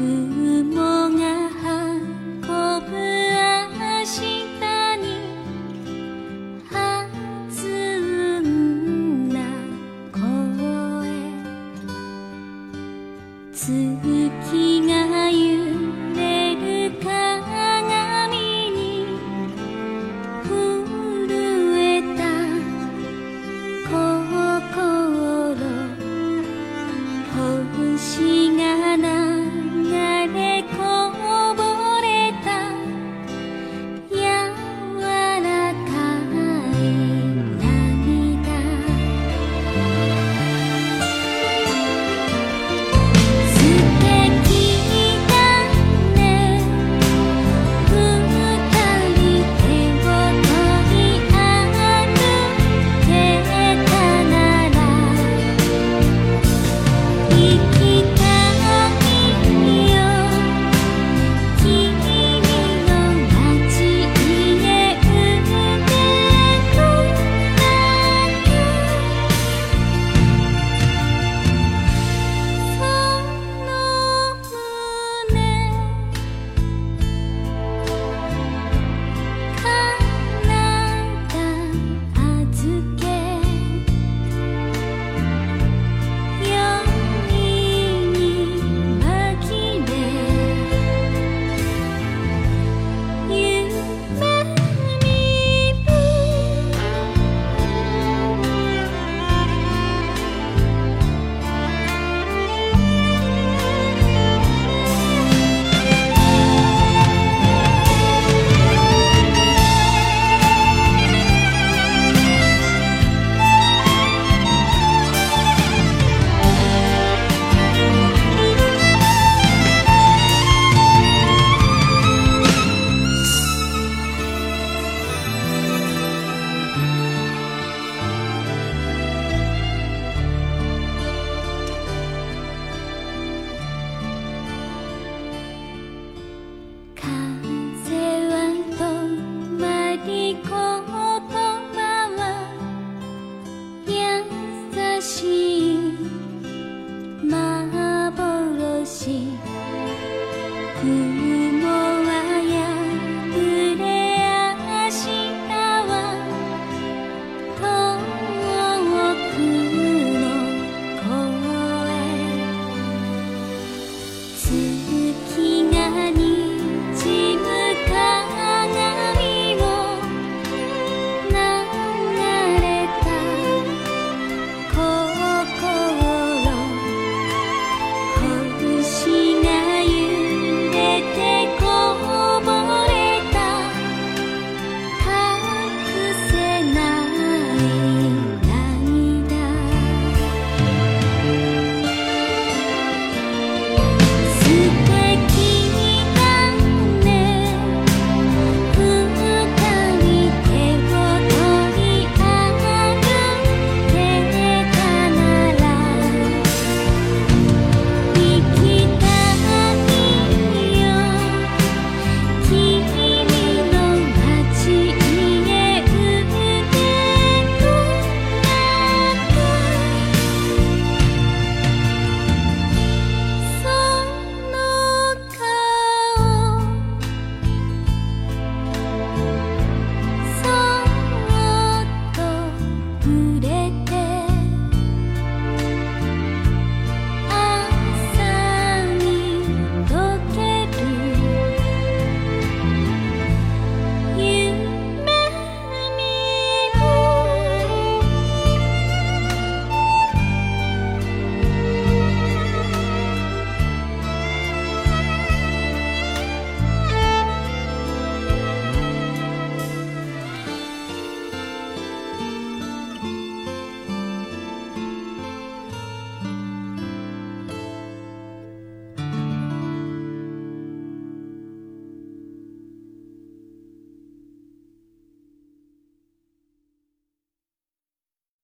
good.